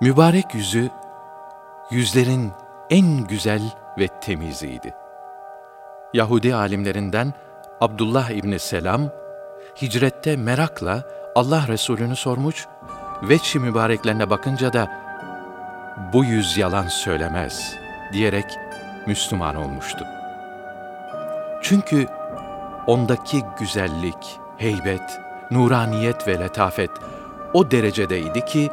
Mübarek yüzü, yüzlerin en güzel ve temiziydi. Yahudi alimlerinden Abdullah İbni Selam, hicrette merakla Allah Resulü'nü sormuş, veçhi mübareklerine bakınca da bu yüz yalan söylemez diyerek Müslüman olmuştu. Çünkü ondaki güzellik, heybet, nuraniyet ve letafet o derecedeydi ki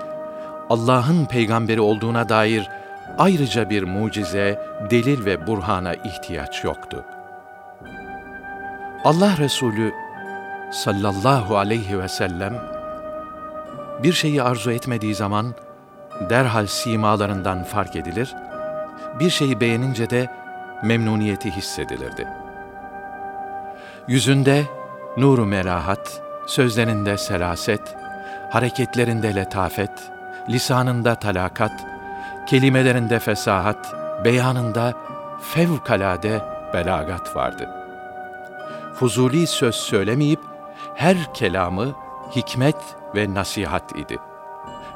Allah'ın peygamberi olduğuna dair ayrıca bir mucize, delil ve burhana ihtiyaç yoktu. Allah Resulü sallallahu aleyhi ve sellem bir şeyi arzu etmediği zaman derhal simalarından fark edilir, bir şeyi beğenince de memnuniyeti hissedilirdi. Yüzünde nuru merahat, sözlerinde selaset, hareketlerinde letafet, lisanında talakat, kelimelerinde fesahat, beyanında fevkalade belagat vardı. Fuzuli söz söylemeyip her kelamı hikmet ve nasihat idi.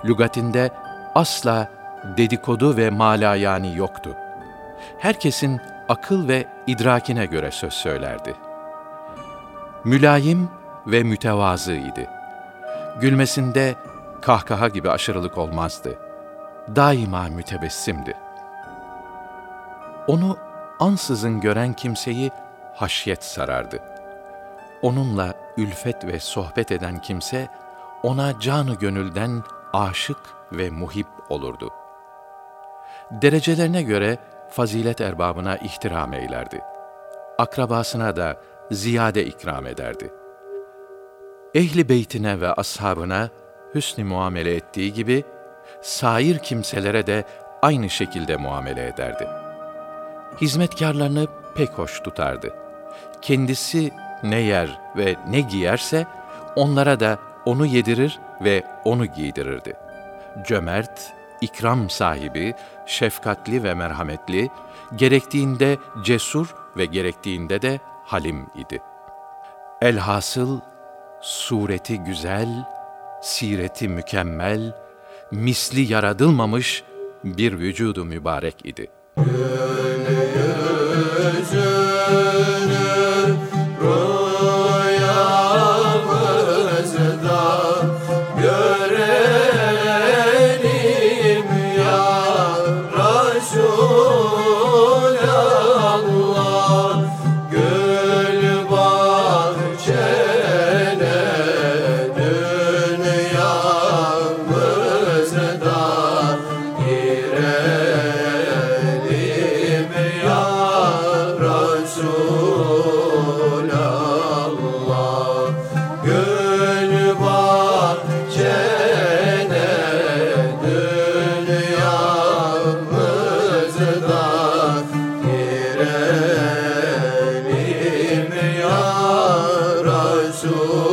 Lügatinde asla dedikodu ve malayani yoktu. Herkesin akıl ve idrakine göre söz söylerdi. Mülayim ve mütevazı idi. Gülmesinde kahkaha gibi aşırılık olmazdı. Daima mütebessimdi. Onu ansızın gören kimseyi haşyet sarardı. Onunla ülfet ve sohbet eden kimse, ona canı gönülden aşık ve muhip olurdu. Derecelerine göre fazilet erbabına ihtiram eylerdi. Akrabasına da ziyade ikram ederdi. Ehli beytine ve ashabına hüsnü muamele ettiği gibi, sair kimselere de aynı şekilde muamele ederdi. Hizmetkarlarını pek hoş tutardı. Kendisi ne yer ve ne giyerse, onlara da onu yedirir ve onu giydirirdi. Cömert, ikram sahibi, şefkatli ve merhametli, gerektiğinde cesur ve gerektiğinde de halim idi. Elhasıl sureti güzel, sireti mükemmel, misli yaratılmamış bir vücudu mübarek idi. Gül bahçene dünyamız da girelim ya Resulallah